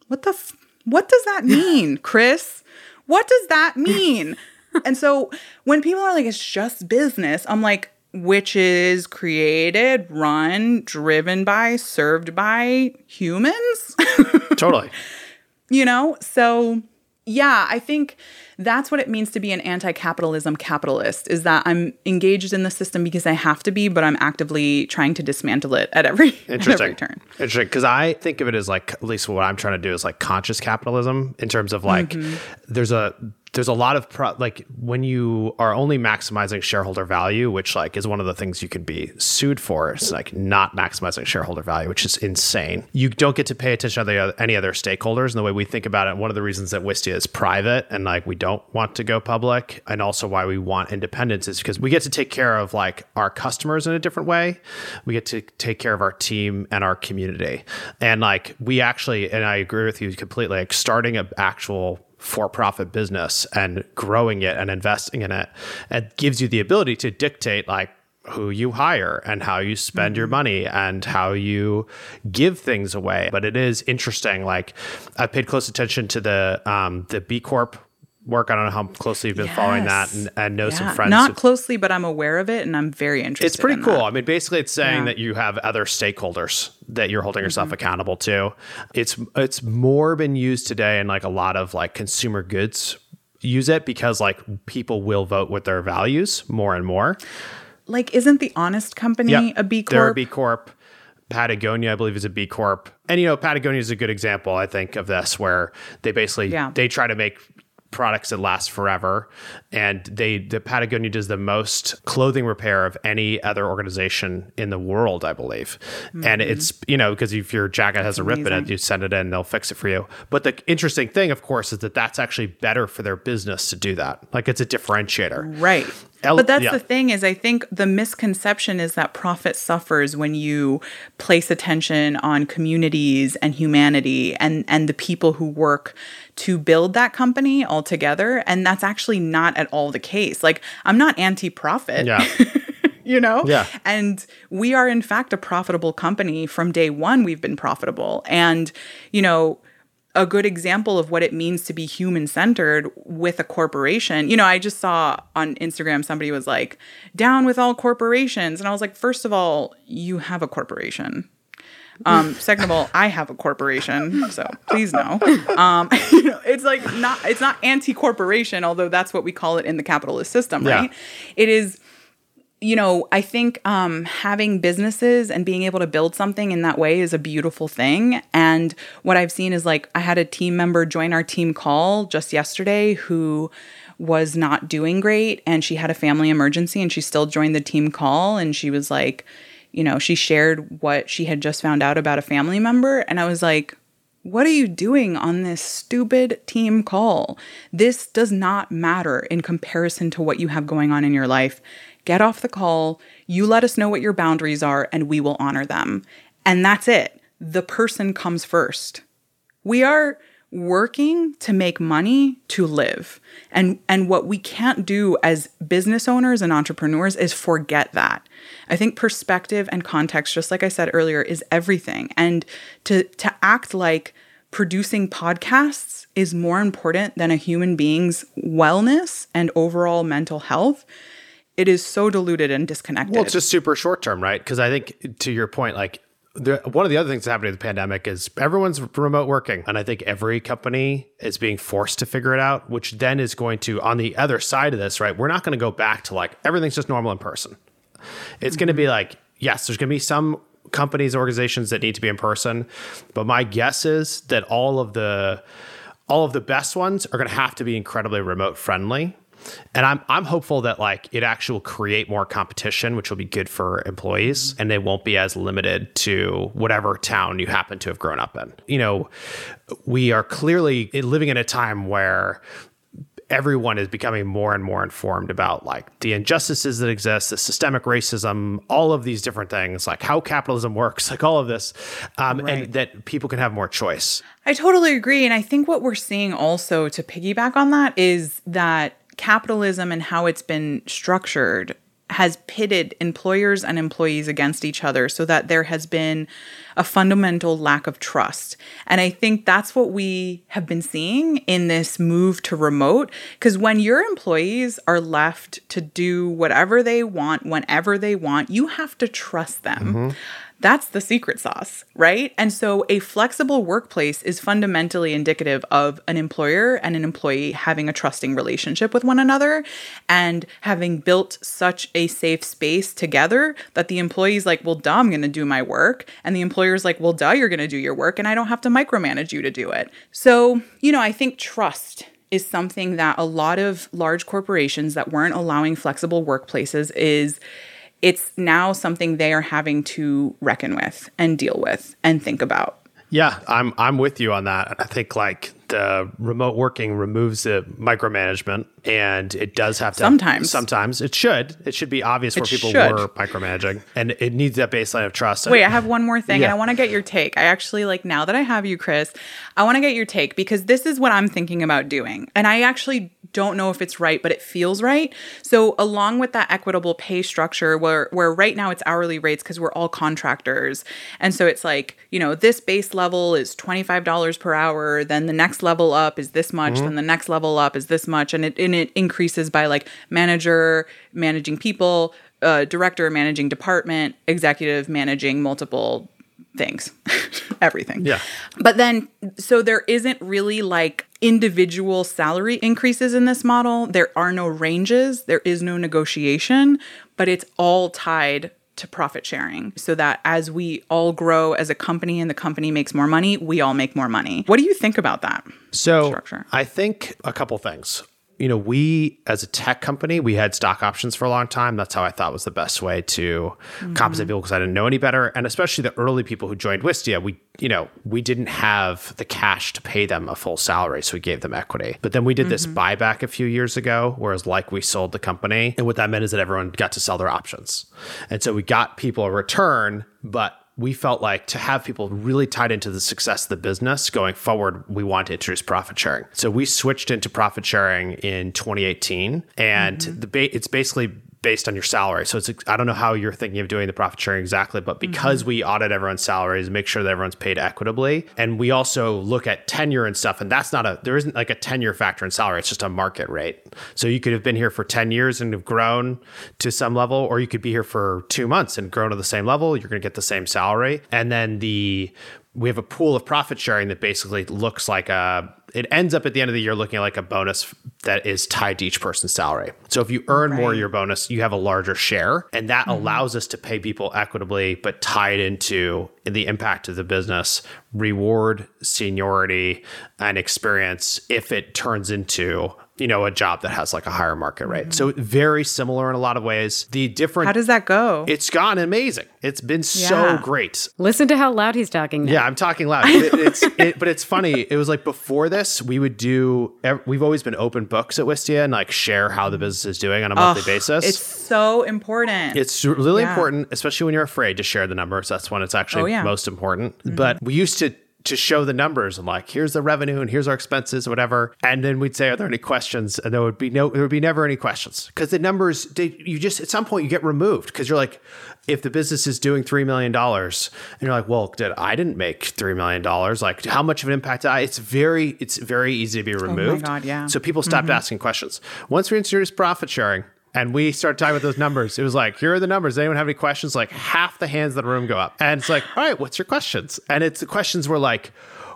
C: What the f- what does that mean, Chris? What does that mean? And so when people are like, it's just business, I'm like, which is created, run, driven by, served by humans? *laughs*
A: Totally.
C: you know? So yeah, I think that's what it means to be an anti-capitalism capitalist is that I'm engaged in the system because I have to be, but I'm actively trying to dismantle it at every, *laughs* at every turn.
A: Interesting. Because I think of it as like, at least what I'm trying to do is like conscious capitalism in terms of like, mm-hmm. there's a there's a lot of pro- like when you are only maximizing shareholder value which like is one of the things you could be sued for it's like not maximizing shareholder value which is insane. You don't get to pay attention to any other stakeholders and the way we think about it one of the reasons that wistia is private and like we don't want to go public and also why we want independence is because we get to take care of like our customers in a different way. We get to take care of our team and our community. And like we actually and i agree with you completely like starting an actual for profit business and growing it and investing in it. It gives you the ability to dictate like who you hire and how you spend mm-hmm. your money and how you give things away. But it is interesting. Like I've paid close attention to the um, the B Corp work. I don't know how closely you've been yes. following that and, and know yeah. some friends.
C: Not closely, but I'm aware of it and I'm very interested.
A: It's pretty
C: in
A: cool.
C: That.
A: I mean, basically, it's saying yeah. that you have other stakeholders that you're holding yourself mm-hmm. accountable to. It's it's more been used today in like a lot of like consumer goods use it because like people will vote with their values more and more.
C: Like, isn't the Honest Company yep. a B Corp?
A: They're a B Corp. Patagonia, I believe, is a B Corp. And you know, Patagonia is a good example, I think, of this, where they basically yeah. they try to make products that last forever. And they the Patagonia does the most clothing repair of any other organization in the world I believe. Mm-hmm. and it's you know because if your jacket has a rip in it you send it in they'll fix it for you. But the interesting thing of course is that that's actually better for their business to do that. Like it's a differentiator.
C: Right. But that's yeah. the thing is I think the misconception is that profit suffers when you place attention on communities and humanity and and the people who work to build that company altogether and that's actually not at all the case. Like I'm not anti-profit.
A: Yeah. *laughs*
C: you know?
A: Yeah.
C: And we are in fact a profitable company from day 1 we've been profitable and you know a good example of what it means to be human centered with a corporation. You know, I just saw on Instagram somebody was like, down with all corporations. And I was like, first of all, you have a corporation. Um, second of all, I have a corporation, so please know. Um, *laughs* you know, it's like not it's not anti-corporation, although that's what we call it in the capitalist system, right? Yeah. It is you know, I think um, having businesses and being able to build something in that way is a beautiful thing. And what I've seen is like, I had a team member join our team call just yesterday who was not doing great and she had a family emergency and she still joined the team call. And she was like, you know, she shared what she had just found out about a family member. And I was like, what are you doing on this stupid team call? This does not matter in comparison to what you have going on in your life get off the call, you let us know what your boundaries are, and we will honor them. And that's it. The person comes first. We are working to make money to live. And and what we can't do as business owners and entrepreneurs is forget that. I think perspective and context just like I said earlier is everything. And to to act like producing podcasts is more important than a human being's wellness and overall mental health it is so diluted and disconnected.
A: Well, it's just super short term, right? Because I think to your point, like the, one of the other things that's happening in the pandemic is everyone's remote working. And I think every company is being forced to figure it out, which then is going to, on the other side of this, right? We're not going to go back to like everything's just normal in person. It's mm-hmm. going to be like, yes, there's going to be some companies, organizations that need to be in person. But my guess is that all of the, all of the best ones are going to have to be incredibly remote friendly and I'm I'm hopeful that like it actually will create more competition, which will be good for employees, and they won't be as limited to whatever town you happen to have grown up in. You know, we are clearly living in a time where everyone is becoming more and more informed about like the injustices that exist, the systemic racism, all of these different things, like how capitalism works, *laughs* like all of this, um, right. and that people can have more choice.
C: I totally agree. And I think what we're seeing also to piggyback on that is that capitalism and how it's been structured has pitted employers and employees against each other so that there has been a fundamental lack of trust. And I think that's what we have been seeing in this move to remote. Because when your employees are left to do whatever they want, whenever they want, you have to trust them. Mm-hmm. That's the secret sauce, right? And so a flexible workplace is fundamentally indicative of an employer and an employee having a trusting relationship with one another and having built such a safe space together that the employee's like, well, duh, I'm going to do my work. And the employer's like, well, duh, you're going to do your work and I don't have to micromanage you to do it. So, you know, I think trust is something that a lot of large corporations that weren't allowing flexible workplaces is it's now something they are having to reckon with and deal with and think about.
A: Yeah, I'm I'm with you on that. I think like the uh, remote working removes the micromanagement and it does have to
C: sometimes.
A: Sometimes. It should. It should be obvious it where people should. were micromanaging and it needs that baseline of trust.
C: Wait i have one more thing yeah. and i want to get your take. I actually like now that i have you chris i want to get your take because this is what i'm thinking about doing and i actually don't know if it's right but it feels right. So along with that equitable pay structure where where right now it's hourly rates because we're all contractors. And so it's like you know this base level is $25 per hour then the next level up is this much mm-hmm. then the next level up is this much. And it, and it increases by like manager managing people uh, director managing department executive managing multiple things *laughs* everything.
A: Yeah.
C: But then so there isn't really like individual salary increases in this model. There are no ranges. There is no negotiation but it's all tied to profit sharing so that as we all grow as a company and the company makes more money, we all make more money. What do you think about that?
A: So, structure? I think a couple things you know, we as a tech company, we had stock options for a long time. That's how I thought was the best way to mm-hmm. compensate people because I didn't know any better. And especially the early people who joined Wistia, we, you know, we didn't have the cash to pay them a full salary. So we gave them equity. But then we did mm-hmm. this buyback a few years ago, whereas like we sold the company. And what that meant is that everyone got to sell their options. And so we got people a return, but we felt like to have people really tied into the success of the business going forward, we wanted to introduce profit sharing. So we switched into profit sharing in 2018, and mm-hmm. the ba- it's basically based on your salary. So it's I don't know how you're thinking of doing the profit sharing exactly, but because mm-hmm. we audit everyone's salaries, make sure that everyone's paid equitably, and we also look at tenure and stuff, and that's not a there isn't like a tenure factor in salary. It's just a market rate. So you could have been here for 10 years and have grown to some level, or you could be here for two months and grown to the same level. You're going to get the same salary, and then the we have a pool of profit sharing that basically looks like a it ends up at the end of the year looking like a bonus that is tied to each person's salary. So if you earn right. more of your bonus, you have a larger share, and that mm-hmm. allows us to pay people equitably, but tied into the impact of the business, reward seniority and experience if it turns into you know, a job that has like a higher market rate. Mm-hmm. So very similar in a lot of ways. The different
C: How does that go?
A: It's gone amazing. It's been yeah. so great.
B: Listen to how loud he's talking. Now.
A: Yeah, I'm talking loud. *laughs* it, it's it, but it's funny. It was like before this, we would do we've always been open books at Wistia and like share how the business is doing on a monthly oh, basis.
C: It's so important.
A: It's really yeah. important, especially when you're afraid to share the numbers. That's when it's actually oh, yeah. most important. Mm-hmm. But we used to to show the numbers and like here's the revenue and here's our expenses whatever. And then we'd say are there any questions? And there would be no there would be never any questions. Because the numbers they, you just at some point you get removed. Because you're like if the business is doing $3 million and you're like well did i didn't make $3 million like how much of an impact? I it's very it's very easy to be removed
C: oh my God, yeah.
A: so people stopped mm-hmm. asking questions. Once we introduced profit sharing and we started talking about those numbers. It was like, here are the numbers. Anyone have any questions? Like half the hands in the room go up. And it's like, all right, what's your questions? And it's the questions were like,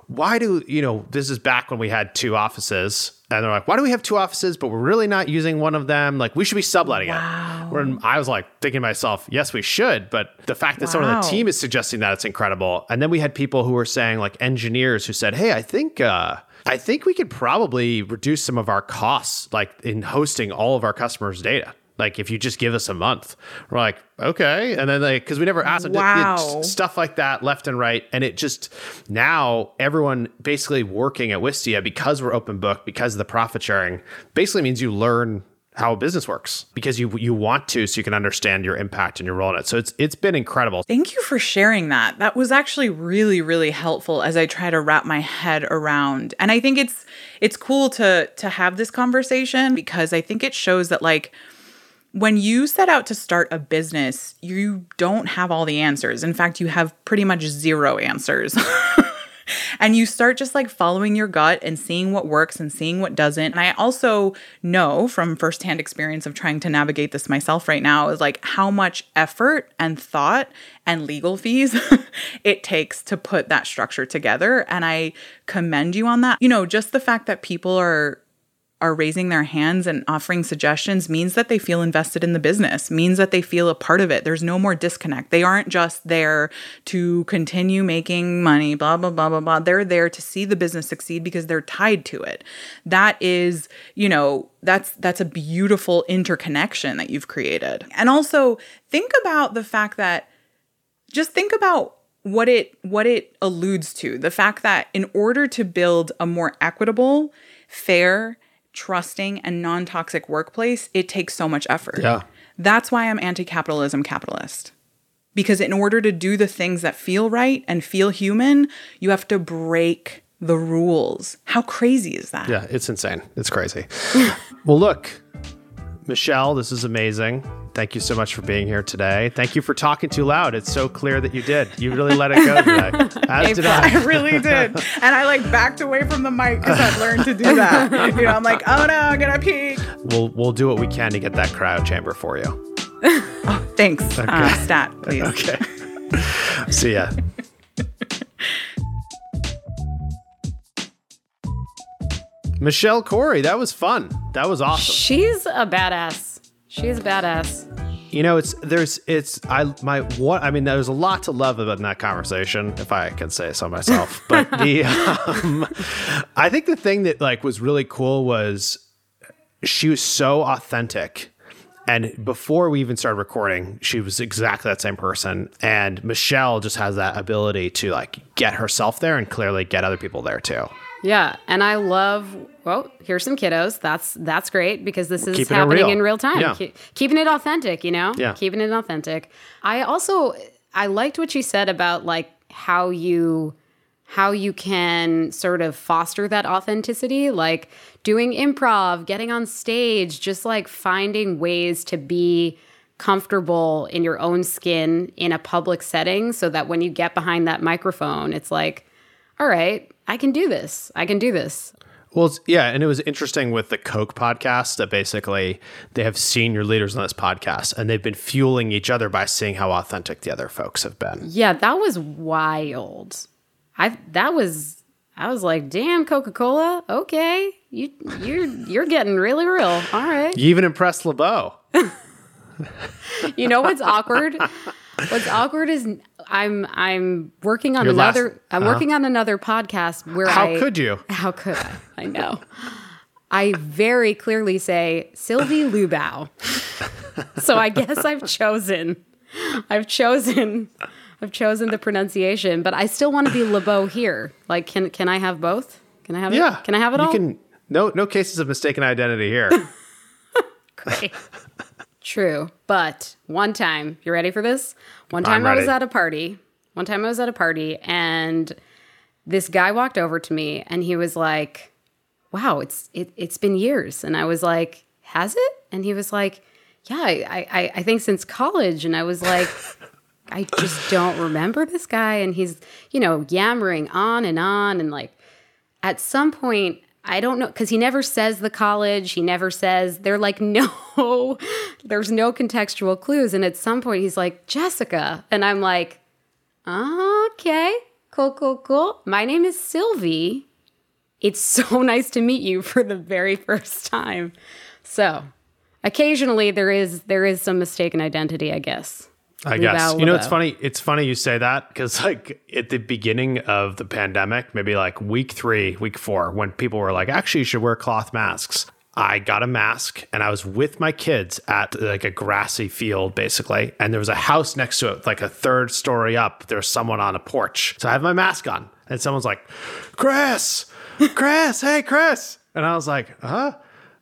A: why do, you know, this is back when we had two offices. And they're like, why do we have two offices, but we're really not using one of them? Like, we should be subletting wow. it. When I was like thinking to myself, yes, we should. But the fact that wow. someone on the team is suggesting that, it's incredible. And then we had people who were saying, like engineers who said, hey, I think, uh, I think we could probably reduce some of our costs, like in hosting all of our customers' data. Like if you just give us a month, we're like, okay. And then like, cause we never asked
C: wow.
A: stuff like that left and right. And it just now everyone basically working at Wistia because we're open book, because of the profit sharing basically means you learn how a business works because you you want to so you can understand your impact and your role in it. So it's it's been incredible.
C: Thank you for sharing that. That was actually really really helpful as I try to wrap my head around. And I think it's it's cool to to have this conversation because I think it shows that like when you set out to start a business, you don't have all the answers. In fact, you have pretty much zero answers. *laughs* and you start just like following your gut and seeing what works and seeing what doesn't. And I also know from firsthand experience of trying to navigate this myself right now is like how much effort and thought and legal fees *laughs* it takes to put that structure together. And I commend you on that. You know, just the fact that people are are raising their hands and offering suggestions means that they feel invested in the business, means that they feel a part of it. There's no more disconnect. They aren't just there to continue making money, blah, blah, blah, blah, blah. They're there to see the business succeed because they're tied to it. That is, you know, that's that's a beautiful interconnection that you've created. And also think about the fact that just think about what it what it alludes to the fact that in order to build a more equitable fair trusting and non-toxic workplace, it takes so much effort.
A: Yeah.
C: That's why I'm anti-capitalism capitalist. Because in order to do the things that feel right and feel human, you have to break the rules. How crazy is that?
A: Yeah, it's insane. It's crazy. *laughs* well, look, Michelle, this is amazing. Thank you so much for being here today. Thank you for talking too loud. It's so clear that you did. You really let it go today. *laughs* As did *laughs* I.
C: I really did. And I like backed away from the mic because I've learned to do that. You know, I'm like, oh no, I'm gonna peak.
A: We'll we'll do what we can to get that cryo chamber for you. *laughs*
C: Oh, thanks. Uh, stat, please.
A: Okay. See ya. Michelle Khouri, that was fun. That was awesome.
B: She's a badass. She's a badass.
A: You know, it's there's it's I my what I mean there's a lot to love about that conversation, if I can say so myself. *laughs* But the um, I think the thing that like was really cool was she was so authentic. And before we even started recording, she was exactly that same person. And Michelle just has that ability to like get herself there and clearly get other people there too.
B: Yeah, and I love. Well, here's some kiddos. That's that's great because this is
A: Keeping
B: happening
A: real.
B: in real time.
A: Yeah.
B: Ke- keeping it authentic, you know.
A: Yeah.
B: keeping it authentic. I also I liked what she said about like how you how you can sort of foster that authenticity, like doing improv, getting on stage, just like finding ways to be comfortable in your own skin in a public setting so that when you get behind that microphone, it's like, all right, I can do this. I can do this.
A: Well, yeah, and it was interesting with the Coke podcast that basically they have senior leaders on this podcast and they've been fueling each other by seeing how authentic the other folks have been.
B: Yeah, that was wild. I that was I was like, damn, Coca Cola. Okay, you you're you're getting really real. All right.
A: You even impressed LeBeau. *laughs*
B: You know what's awkward? *laughs* What's awkward is I'm I'm working on
A: Your last-
B: another I'm uh-huh. working on another podcast where
A: How
B: I
A: could you?
B: How could I? I know. I very clearly say Sylvie Lubau. so I guess I've chosen. I've chosen. I've chosen the pronunciation, but I still want to be LeBeau here. Like, can can I have both? Can I have
A: Yeah.
B: it? Can I have it
A: you
B: all?
A: Can, no, no cases of mistaken identity here. *laughs*
B: Great. True. But one time, you ready for this? One
A: I'm
B: time I was at a party. One time I was at a party and this guy walked over to me and he was like, Wow, it's it, it's been years. And I was like, Has it? And he was like, Yeah, I, I, I think since college. And I was like, I just don't remember this guy. And he's, you know, yammering on and on. And like, at some point, I don't know, because he never says the college. He never says, they're like, *laughs* no, there's no contextual clues. And at some point, he's like, Jessica. And I'm like, okay, cool, cool, cool. My name is Sylvie. It's *laughs* so nice to meet you for the very first time. So, occasionally there is there is some mistaken identity, I guess.
A: I guess. You know, it's funny. It's funny you say that because, like, at the beginning of the pandemic, maybe like week three, week four, when people were like, actually, you should wear cloth masks. I got a mask and I was with my kids at like a grassy field, basically. And there was a house next to it, like a third story up. There was someone on a porch. So I have my mask on. And someone's like, Chris, Chris, hey, Chris. And I was like, huh?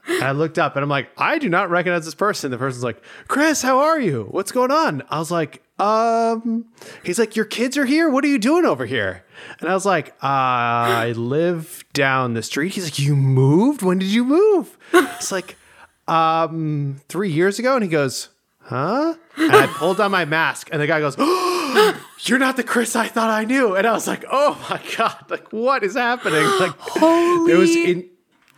A: And I looked up and I'm like, I do not recognize this person. The person's like, Chris, how are you? What's going on? I was like, um, he's like, your kids are here. What are you doing over here? And I was like, I live down the street. He's like, you moved? When did you move? It's like, um, three years ago. And he goes, huh? And I pulled on my mask and the guy goes, *gasps* you're not the Chris I thought I knew. And I was like, oh my God, like what is happening? Like
B: Holy
A: it was in,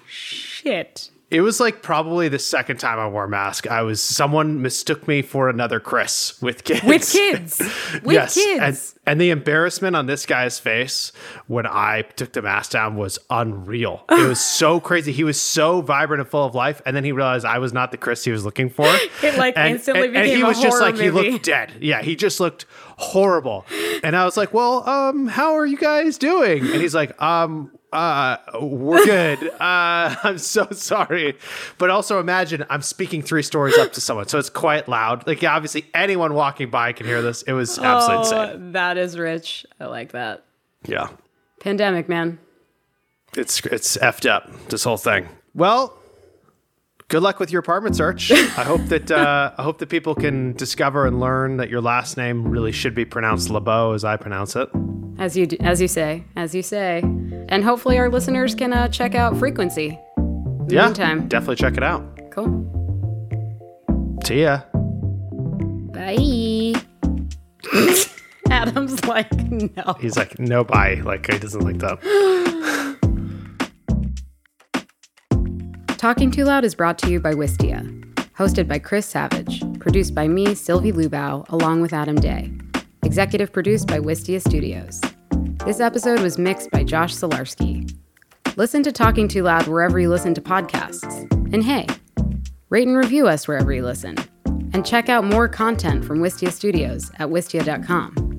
B: shit.
A: It was like probably the second time I wore a mask. I was someone mistook me for another Chris with kids.
B: With kids. *laughs* With
A: yes,
B: kids.
A: And, and the embarrassment on this guy's face when I took the mask down was unreal. It was *sighs* so crazy. He was so vibrant and full of life, and then he realized I was not the Chris he was looking for. *laughs*
B: It, like,
A: and,
B: instantly
A: and, and he was just like he looked dead. Yeah, he just looked horrible. And I was like, "Well, um, how are you guys doing?" And he's like, "Um, uh, we're good. *laughs* Uh, I'm so sorry. But also imagine I'm speaking three stories up to someone, so it's quite loud. Like, obviously, anyone walking by can hear this. It was absolutely insane.
B: Oh, that is rich. I like that.
A: Yeah,
B: Pandemic, man.
A: it's it's effed up. This whole thing. Well. Good luck with your apartment search. *laughs* I hope that uh, I hope that people can discover and learn that your last name really should be pronounced LeBeau as I pronounce it.
B: As you d- as you say, as you say, and hopefully our listeners can uh, check out Frequency.
A: Yeah,
B: meantime.
A: definitely check it out.
B: Cool.
A: See ya.
B: Bye. *laughs* Adam's like, no.
A: He's like, no bye. Like he doesn't like that. *gasps*
B: Talking Too Loud is brought to you by Wistia. Hosted by Chris Savage. Produced by me, Sylvie Lubau, along with Adam Day. Executive produced by Wistia Studios. This episode was mixed by Josh Solarski. Listen to Talking Too Loud wherever you listen to podcasts. And hey, rate and review us wherever you listen. And check out more content from Wistia Studios at wistia.com.